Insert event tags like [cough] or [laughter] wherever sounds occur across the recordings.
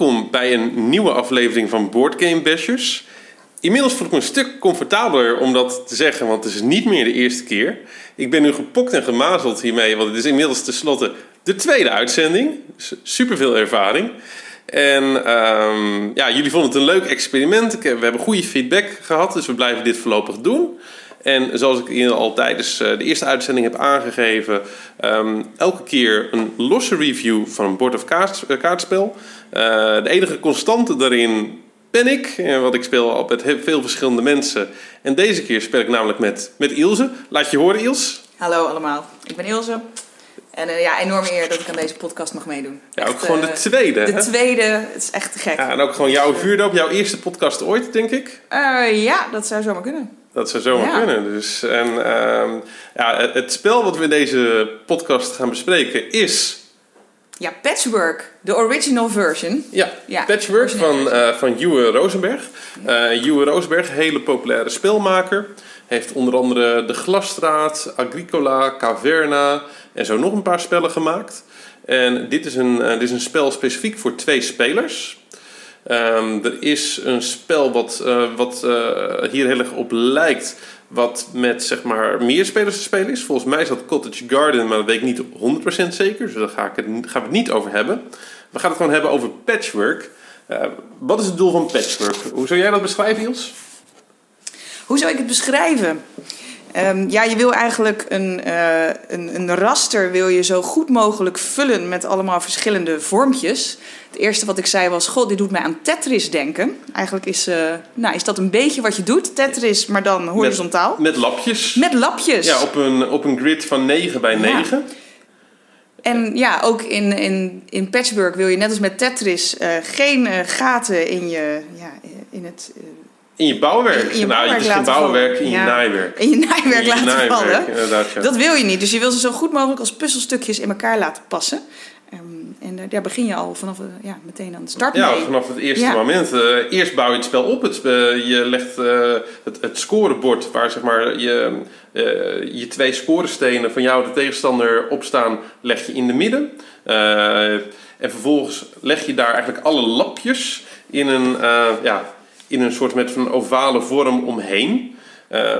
Welkom bij een nieuwe aflevering van Board Game Bashers. Inmiddels voel ik me een stuk comfortabeler om dat te zeggen, want het is niet meer de eerste keer. Ik ben nu gepokt en gemazeld hiermee, want het is inmiddels tenslotte de tweede uitzending. Dus super veel ervaring. En ehm, ja, jullie vonden het een leuk experiment. We hebben goede feedback gehad, dus we blijven dit voorlopig doen. En zoals ik al tijdens eh, de eerste uitzending heb aangegeven, um, elke keer een losse review van een Board of uh, kaartspel. Uh, de enige constante daarin ben ik, want ik speel al met veel verschillende mensen. En deze keer speel ik namelijk met, met Ilse. Laat je horen, Ils. Hallo allemaal, ik ben Ilse. En uh, ja, enorme eer dat ik aan deze podcast mag meedoen. Ja, ook gewoon de tweede. De tweede, het is echt te gek. Ja, en ook gewoon jouw vuurdoop, jouw eerste podcast ooit, denk ik. Uh, ja, dat zou zomaar kunnen. Dat zou zomaar ja. kunnen. Dus, en, uh, ja, het, spel wat we in deze podcast gaan bespreken is... Ja, Patchwork, de original version. Ja, ja Patchwork van, uh, van Juwe Rosenberg. Uh, Rosenberg, hele populaire spelmaker. Heeft onder andere De Glasstraat, Agricola, Caverna en zo nog een paar spellen gemaakt. En dit is een, uh, dit is een spel specifiek voor twee spelers. Um, er is een spel wat, uh, wat uh, hier heel erg op lijkt, wat met zeg maar meer spelers te spelen is. Volgens mij is dat Cottage Garden, maar dat weet ik niet 100% zeker, dus daar ga ik het, gaan we het niet over hebben. We gaan het gewoon hebben over patchwork. Uh, wat is het doel van patchwork? Hoe zou jij dat beschrijven, Iels? Hoe zou ik het beschrijven? Um, ja, je wil eigenlijk een, uh, een, een, raster wil je zo goed mogelijk vullen met allemaal verschillende vormpjes. Het eerste wat ik zei was, god, dit doet mij aan Tetris denken. Eigenlijk is, uh, nou, is dat een beetje wat je doet, Tetris, maar dan horizontaal. Met, met lapjes. Met lapjes. Ja, op een, op een grid van 9 bij 9. Ja. En ja, ook in, in, in Patchwork wil je net als met Tetris uh, geen gaten in, je, ja, in het in je bouwwerk. In, je nou, het is geen bouwwerk, in ja. je naaiwerk. In je naaiwerk in je laten naaiwerk, vallen. Ja. Dat wil je niet. Dus je wil ze zo goed mogelijk als puzzelstukjes in elkaar laten passen. Um, en uh, daar begin je al vanaf uh, ja, meteen aan de start ja, mee. vanaf het eerste ja. moment. Uh, eerst bouw je het spel op. Het je legt het, het scorebord waar zeg maar, je, je twee scorestenen van jou de tegenstander op staan, leg je in de midden. en vervolgens leg je daar eigenlijk alle lapjes in een ja, in een soort met van ovale vorm omheen. Uh,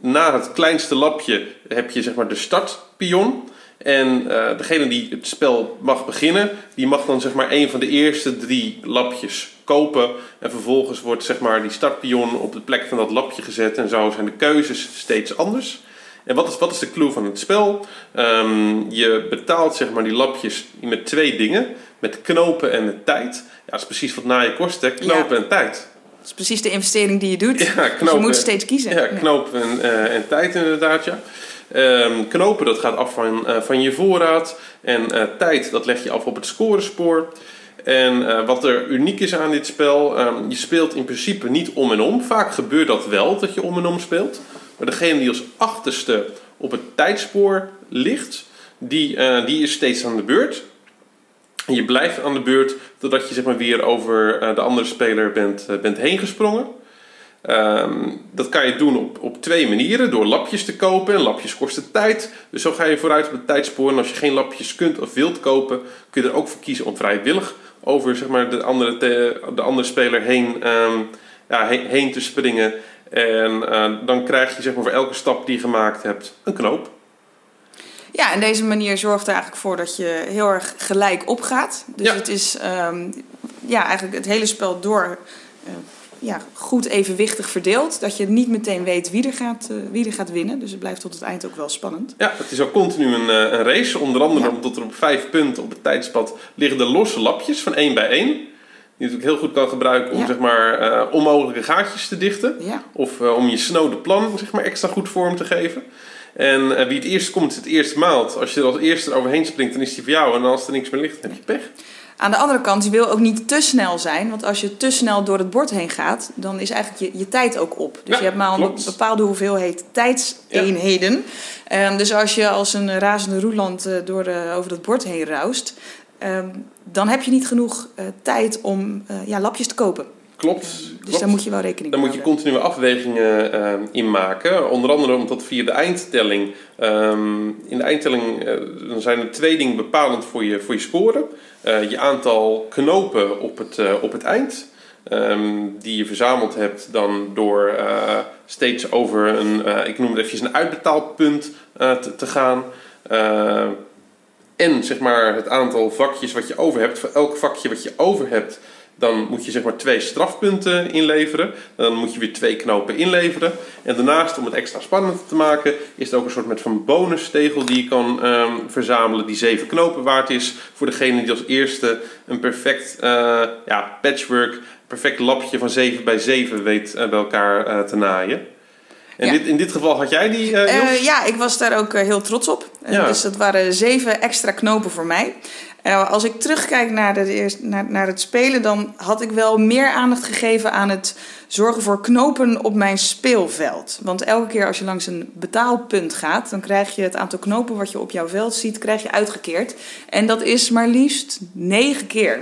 na het kleinste lapje heb je zeg maar de startpion. En uh, degene die het spel mag beginnen, die mag dan zeg maar een van de eerste drie lapjes kopen. En vervolgens wordt zeg maar die startpion op de plek van dat lapje gezet. En zo zijn de keuzes steeds anders. En wat is, wat is de clue van het spel? Um, je betaalt zeg maar die lapjes met twee dingen. Met knopen en met tijd. Ja, dat is precies wat na je kost, hè? knopen ja. en tijd. Dat is precies de investering die je doet. Ja, knopen, dus je moet steeds kiezen. Ja, knopen en, uh, en tijd inderdaad, ja. Um, knopen, dat gaat af van, uh, van je voorraad. En uh, tijd, dat leg je af op het scorespoor. En wat er uniek is aan dit spel, um, je speelt in principe niet om en om. Vaak gebeurt dat wel, dat je om en om speelt. Maar degene die als achterste op het tijdspoor ligt, die, die is steeds aan de beurt. Je blijft aan de beurt totdat je zeg maar, weer over uh, de andere speler bent, uh, bent heen gesprongen. Um, dat kan je doen op, op twee manieren. Door lapjes te kopen. En lapjes kosten tijd. Dus zo ga je vooruit op het tijdspoor. En als je geen lapjes kunt of wilt kopen, kun je er ook voor kiezen om vrijwillig over zeg maar, de, andere de andere speler heen, um, ja, heen, te springen. En uh, dan krijg je zeg maar, voor elke stap die je gemaakt hebt een knoop. Ja, en deze manier zorgt er eigenlijk voor dat je heel erg gelijk opgaat. Dus ja. het is um, ja, eigenlijk het hele spel door uh, ja, goed evenwichtig verdeeld. Dat je niet meteen weet wie er, gaat, uh, wie er gaat winnen. Dus het blijft tot het eind ook wel spannend. Ja, het is ook continu een, uh, een race. Onder andere ja. omdat er op vijf punten op het tijdspad liggen de losse lapjes van één bij één. Die je natuurlijk heel goed kan gebruiken om ja. zeg maar, uh, onmogelijke gaatjes te dichten. Ja. Of uh, om je snode plan zeg maar, extra goed vorm te geven. En uh, wie het eerst komt, is het eerst maalt. Als je er als eerste eroverheen springt, dan is die voor jou. En als er niks meer ligt, dan heb je pech. Aan de andere kant, je wil ook niet te snel zijn. Want als je te snel door het bord heen gaat, dan is eigenlijk je, je tijd ook op. Dus ja, je hebt maar een bepaalde hoeveelheid tijdseenheden. Ja. Um, dus als je als een razende roeland uh, door, uh, over dat bord heen raust... Um, dan heb je niet genoeg uh, tijd om ja, lapjes te kopen. Klopt. Dus klopt. daar moet je wel rekening Daar mee moet je continue afwegingen eh, in maken. Onder andere omdat via de eindtelling. ehm, in de eindtelling dan zijn er twee dingen bepalend voor je, voor je score. Eh, je aantal knopen op het, eh, op het eind. ehm, die je verzameld hebt dan door steeds over een, ik noem het eventjes een uitbetaalpunt te, te gaan. En zeg maar het aantal vakjes wat je over hebt. Voor elk vakje wat je over hebt, dan moet je zeg maar twee strafpunten inleveren. Dan moet je weer twee knopen inleveren. En daarnaast, om het extra spannend te maken, is er ook een soort met van bonustegel die je kan ehm, verzamelen. Die zeven knopen waard is voor degene die als eerste een perfect eh, ja, patchwork, perfect lapje van 7 bij 7 weet eh, bij elkaar eh, te naaien. En Ja. dit, in dit geval had jij die, ja, ik was daar ook heel trots op. Dus dat waren zeven extra knopen voor mij. Eh, als ik terugkijk naar, de, naar, naar het spelen, dan had ik wel meer aandacht gegeven aan het zorgen voor knopen op mijn speelveld. Want elke keer als je langs een betaalpunt gaat, dan krijg je het aantal knopen wat je op jouw veld ziet, krijg je uitgekeerd. En dat is maar liefst negen keer.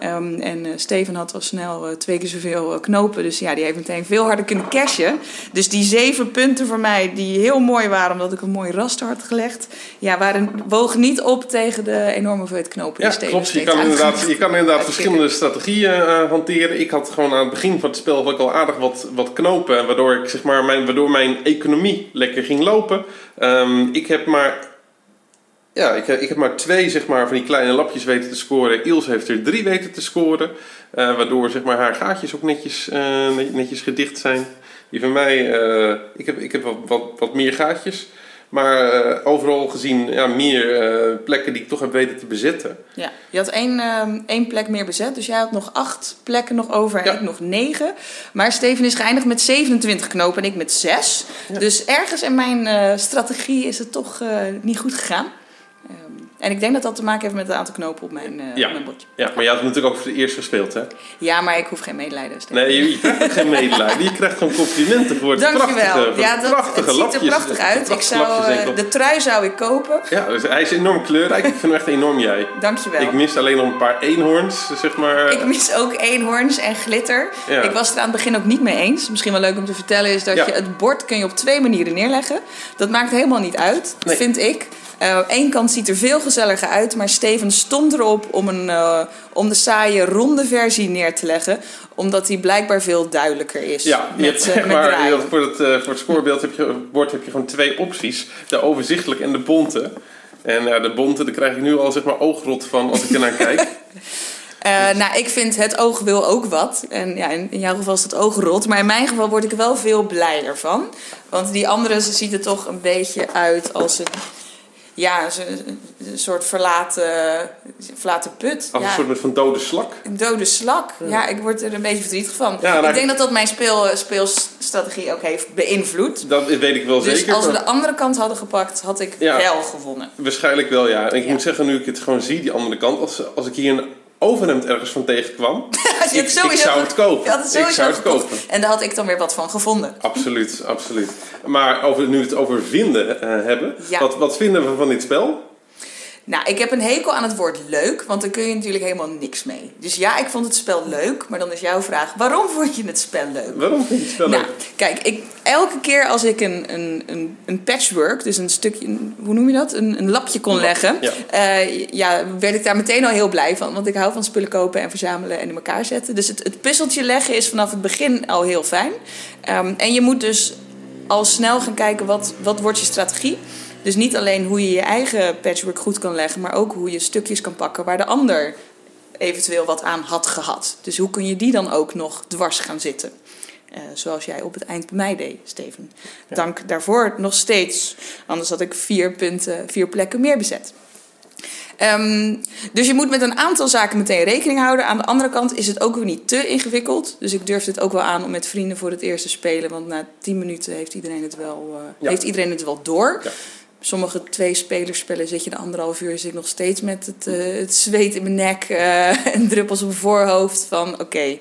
Ehm, en eh, Steven had al snel eh, twee keer zoveel eh, knopen. Dus ja, die heeft meteen veel harder kunnen cashen. Dus die zeven punten voor mij, die heel mooi waren omdat ik een mooi raster had gelegd, ja, waren, wogen niet op tegen de enorme hoeveelheid knopen Ja, die Steven klopt. Je kan inderdaad, je kan inderdaad verschillende strategieën hanteren. Ik had gewoon aan het begin van het spel had ik al aardig wat, wat knopen. Waardoor, ik, zeg maar, mijn, waardoor mijn economie lekker ging lopen. Ehm, ik heb maar... Ja, ik, ik heb maar twee zeg maar, van die kleine lapjes weten te scoren. Iels heeft er drie weten te scoren. eh, waardoor zeg maar, haar gaatjes ook netjes, eh, net- netjes gedicht zijn. Die van mij, eh, ik heb, ik heb wat, wat, wat meer gaatjes. Maar eh, overal gezien ja, meer eh, plekken die ik toch heb weten te bezetten. Ja, je had één, ehm, één plek meer bezet. Dus jij had nog acht plekken nog over en Ja. ik nog negen. Maar Steven is geëindigd met 27 knopen en ik met 6. Dus ergens in mijn eh, strategie is het toch eh, niet goed gegaan. Ehm, en ik denk dat dat te maken heeft met het aantal knopen op mijn, Ja. op mijn bordje. Ja, maar je had natuurlijk ook voor het eerst gespeeld, hè? Ja, maar ik hoef geen medelijden. Steven. Nee, je, krijgt geen medelijden. Je krijgt gewoon complimenten voor het Dankjewel. prachtige, voor Ja, het dat, prachtige het ziet er prachtig uit. Ik zou, eh, de trui zou ik kopen. Ja, dus hij is enorm kleurrijk. Ik vind hem echt enorm jij. Dankjewel. Ik mis alleen nog een paar eenhoorns, zeg maar. Ik mis ook eenhoorns en glitter. Ja. Ik was het er aan het begin ook niet mee eens. Misschien wel leuk om te vertellen is dat Ja. je het bord kun je op twee manieren neerleggen. Dat maakt helemaal niet uit, Nee. vind ik. Eén kant ziet er veel gezelliger uit, maar Steven stond erop om, een, eh, om de saaie ronde versie neer te leggen. Omdat die blijkbaar veel duidelijker is. Ja, je met, hebt, eh, zeg maar, voor, het, eh, voor het scorebeeld heb je, bord heb je gewoon twee opties. De overzichtelijke en de bonte. En ja, de bonte, daar krijg ik nu al zeg maar oogrot van als ik ernaar kijk. [laughs] Eh, nou, ik vind het oog wil ook wat. En ja, in, in jouw geval is het oog rot. Maar in mijn geval word ik wel veel blijer van. Want die andere ziet er toch een beetje uit als een, ja, zo- een soort verlaten, verlaten put. Als ja, een soort van dode slak. een dode slak. Ja, ik word er een beetje verdrietig van. Ja, ik denk dat dat mijn speel, speelstrategie ook heeft beïnvloed. Dat weet ik wel Dus zeker. als we maar de andere kant hadden gepakt, had ik Ja. wel gewonnen. Waarschijnlijk wel, ja. En ik Ja. moet zeggen, nu ik het gewoon zie, die andere kant. Als, als ik hier een overhemd ergens van tegenkwam. [laughs] Ik, zou het kopen. Ik zou het gekocht. kopen. En daar had ik dan weer wat van gevonden. Absoluut, absoluut. Maar over, nu we het over vinden eh, hebben. Ja. Wat, wat vinden we van dit spel? Nou, ik heb een hekel aan het woord leuk, want daar kun je natuurlijk helemaal niks mee. Dus ja, ik vond het spel leuk, maar dan is jouw vraag: waarom vond je het spel leuk? Waarom vind je het spel Nou, leuk? kijk, ik, elke keer als ik een, een, een, een patchwork, dus een stukje, een- hoe noem je dat? Een, een lapje kon leggen, ja. eh, ja, werd ik daar meteen al heel blij van. Want ik hou van spullen kopen en verzamelen en in elkaar zetten. Dus het, het puzzeltje leggen is vanaf het begin al heel fijn. Ehm, en je moet dus al snel gaan kijken wat, wat wordt je strategie. Dus niet alleen hoe je je eigen patchwork goed kan leggen, maar ook hoe je stukjes kan pakken waar de ander eventueel wat aan had gehad. Dus hoe kun je die dan ook nog dwars gaan zitten? Eh, zoals jij op het eind bij mij deed, Steven. Dank daarvoor nog steeds. Anders had ik vier punten, vier plekken meer bezet. Ehm, dus je moet met een aantal zaken meteen rekening houden. Aan de andere kant is het ook weer niet te ingewikkeld. Dus ik durf het ook wel aan om met vrienden voor het eerst te spelen. Want na tien minuten heeft iedereen het wel, eh, Ja. heeft iedereen het wel door. Ja. Sommige twee spelerspellen zit je na anderhalf uur zit ik nog steeds met het, eh, het zweet in mijn nek eh, [laughs] en druppels op mijn voorhoofd. Van oké,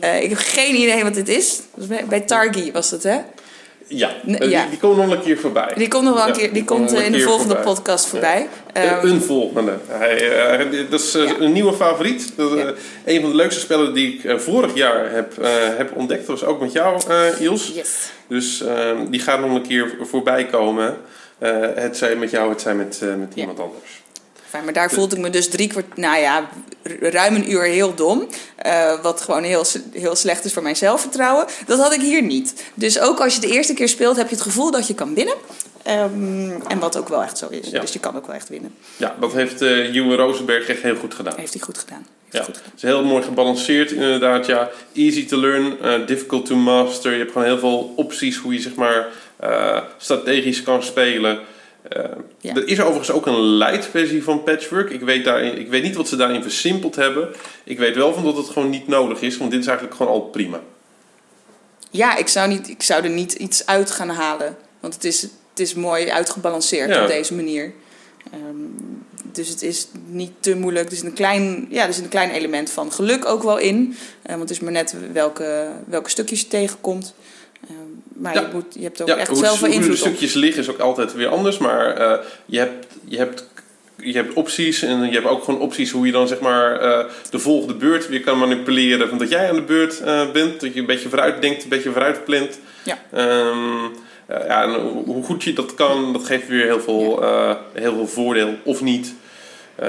eh, ik heb geen idee wat dit is. Dus bij, bij Targi was het hè? Ja. Die, die komen nog een keer voorbij. Die komt nog wel een keer, die komt in de volgende voorbij. podcast voorbij. Eh, Ehm, een volgende. Hij, dat is Ja. een nieuwe favoriet. Dat. Een van de leukste spellen die ik vorig jaar heb, heb ontdekt. Dat was ook met jou, Iels. yes. Dus eh, die gaat nog een keer voorbij komen. Eh, het zij met jou, het zij met, eh, met Ja. iemand anders. Fijn, maar daar voelde ik me dus drie kwart, nou ja, ruim een uur heel dom. Eh, wat gewoon heel, heel slecht is voor mijn zelfvertrouwen. Dat had ik hier niet. Dus ook als je de eerste keer speelt, heb je het gevoel dat je kan winnen. Ehm, en wat ook wel echt zo is. Ja. Dus je kan ook wel echt winnen. Ja, dat heeft eh Juwe Rosenberg echt heel goed gedaan. Heeft hij goed gedaan. Heeft Ja, goed gedaan. het is heel mooi gebalanceerd inderdaad. Ja. Easy to learn, difficult to master. Je hebt gewoon heel veel opties hoe je zeg maar strategisch kan spelen. Eh, Ja. Er is overigens ook een light versie van Patchwork. Ik weet, daarin, ik weet niet wat ze daarin versimpeld hebben. Ik weet wel van dat het gewoon niet nodig is, want dit is eigenlijk gewoon al prima. Ja, ik zou, niet, ik zou er niet iets uit gaan halen. Want het is, het is mooi uitgebalanceerd Ja. op deze manier. Ehm, dus het is niet te moeilijk. Er zit een klein, ja, er zit een klein element van geluk ook wel in. Eh, want het is maar net welke, welke stukjes je tegenkomt. Maar Ja. je, moet, je hebt ook Ja, echt hoe, zelf hoe de invloed op. stukjes liggen is ook altijd weer anders. Maar eh, je, hebt, je, hebt, je hebt opties en je hebt ook gewoon opties hoe je dan zeg maar eh, de volgende beurt weer kan manipuleren. Van dat jij aan de beurt eh, bent, dat je een beetje vooruit denkt, een beetje vooruit plant. Ja. Ehm, eh, ja, en hoe hoe goed je dat kan, dat geeft weer heel veel, heel veel voordeel of niet. Eh,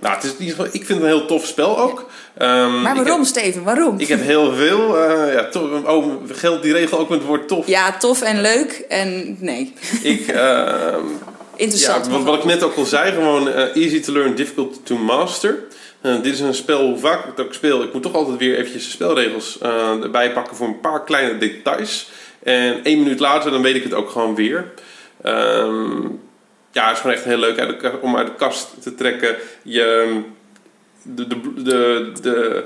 nou, het is, in ieder geval- ik vind het een heel tof spel ook. Ehm, Maar waarom, heb- Steven? Waarom? Ik heb heel veel. eh, ja, tof, oh, geldt die regel ook met het woord tof? Ja, tof en leuk. En nee, Ik, [laughs] ehm, interessant. ja, wat, wat ik net ook al zei, gewoon eh, easy to learn, difficult to master. Dit is een spel, hoe vaak ik het ook speel, ik moet toch altijd weer eventjes de spelregels erbij pakken voor een paar kleine details. En één minuut later, dan weet ik het ook gewoon weer. Ehm, ja, is gewoon echt heel leuk om uit de kast te trekken. Je, de, de, de, de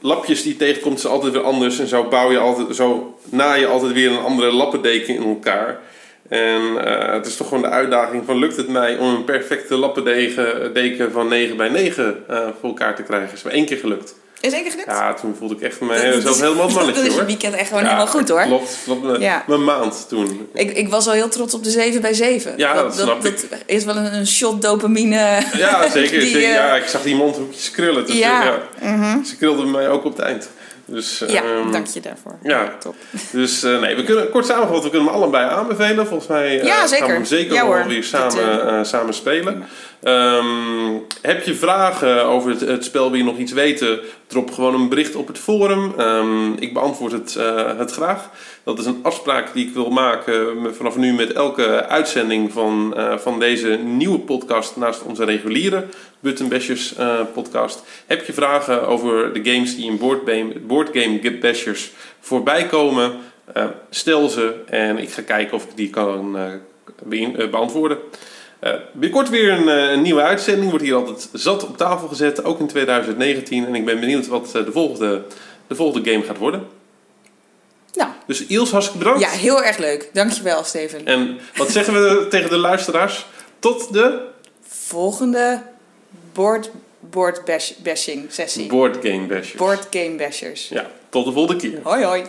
lapjes die je tegenkomt zijn altijd weer anders. En zo bouw je altijd, zo na je altijd weer een andere lappendeken in elkaar. En eh, het is toch gewoon de uitdaging van lukt het mij om een perfecte lappendeken deken van 9 bij 9 eh, voor elkaar te krijgen. Is me één keer gelukt. Is keer gelukt? Ja, toen voelde ik echt Dat- mij dat zelf [laughs] is- helemaal het mannetje Dat is een weekend echt gewoon Ja, helemaal goed hoor. Klopt, klopt. Mijn, Ja. mijn maand toen. Ik, ik was al heel trots op de 7 bij 7. Ja, dat snap dat, Dat is wel een, een shot dopamine. Ja, zeker. [laughs] Die, zeker. eh, ja, ik zag die mondhoekjes krullen. Dus, Ja. ja. Mhm. Ze krulden mij ook op het eind. Dus, Ja, ehm, dank je daarvoor. ja. Top. Dus eh, nee, we kunnen kort samengevat, we kunnen hem allebei aanbevelen. Volgens mij Ja, gaan we hem zeker Ja, wel weer samen, eh, samen spelen. Ehm, heb je vragen over het, het spel, wil je nog iets weten? Drop gewoon een bericht op het forum. Ehm, ik beantwoord het, het graag. Dat is een afspraak die ik wil maken vanaf nu met elke uitzending van, van deze nieuwe podcast naast onze reguliere Button Bashers eh, podcast. Heb je vragen over de games die in Boardgame, boardgame Bashers voorbij komen? Eh, stel ze en ik ga kijken of ik die kan eh, beantwoorden. Binnenkort weer een, een nieuwe uitzending. Wordt hier altijd zat op tafel gezet, ook in 2019. En ik ben benieuwd wat de, volgende, de volgende game gaat worden. Nou, Dus Iels, hartstikke bedankt. ja, heel erg leuk. Dankjewel, Steven. En wat zeggen we [laughs] tegen de luisteraars? Tot de Volgende board, board bashing sessie. Board game bashers. Board game bashers. Ja, tot de volgende keer. Hoi hoi.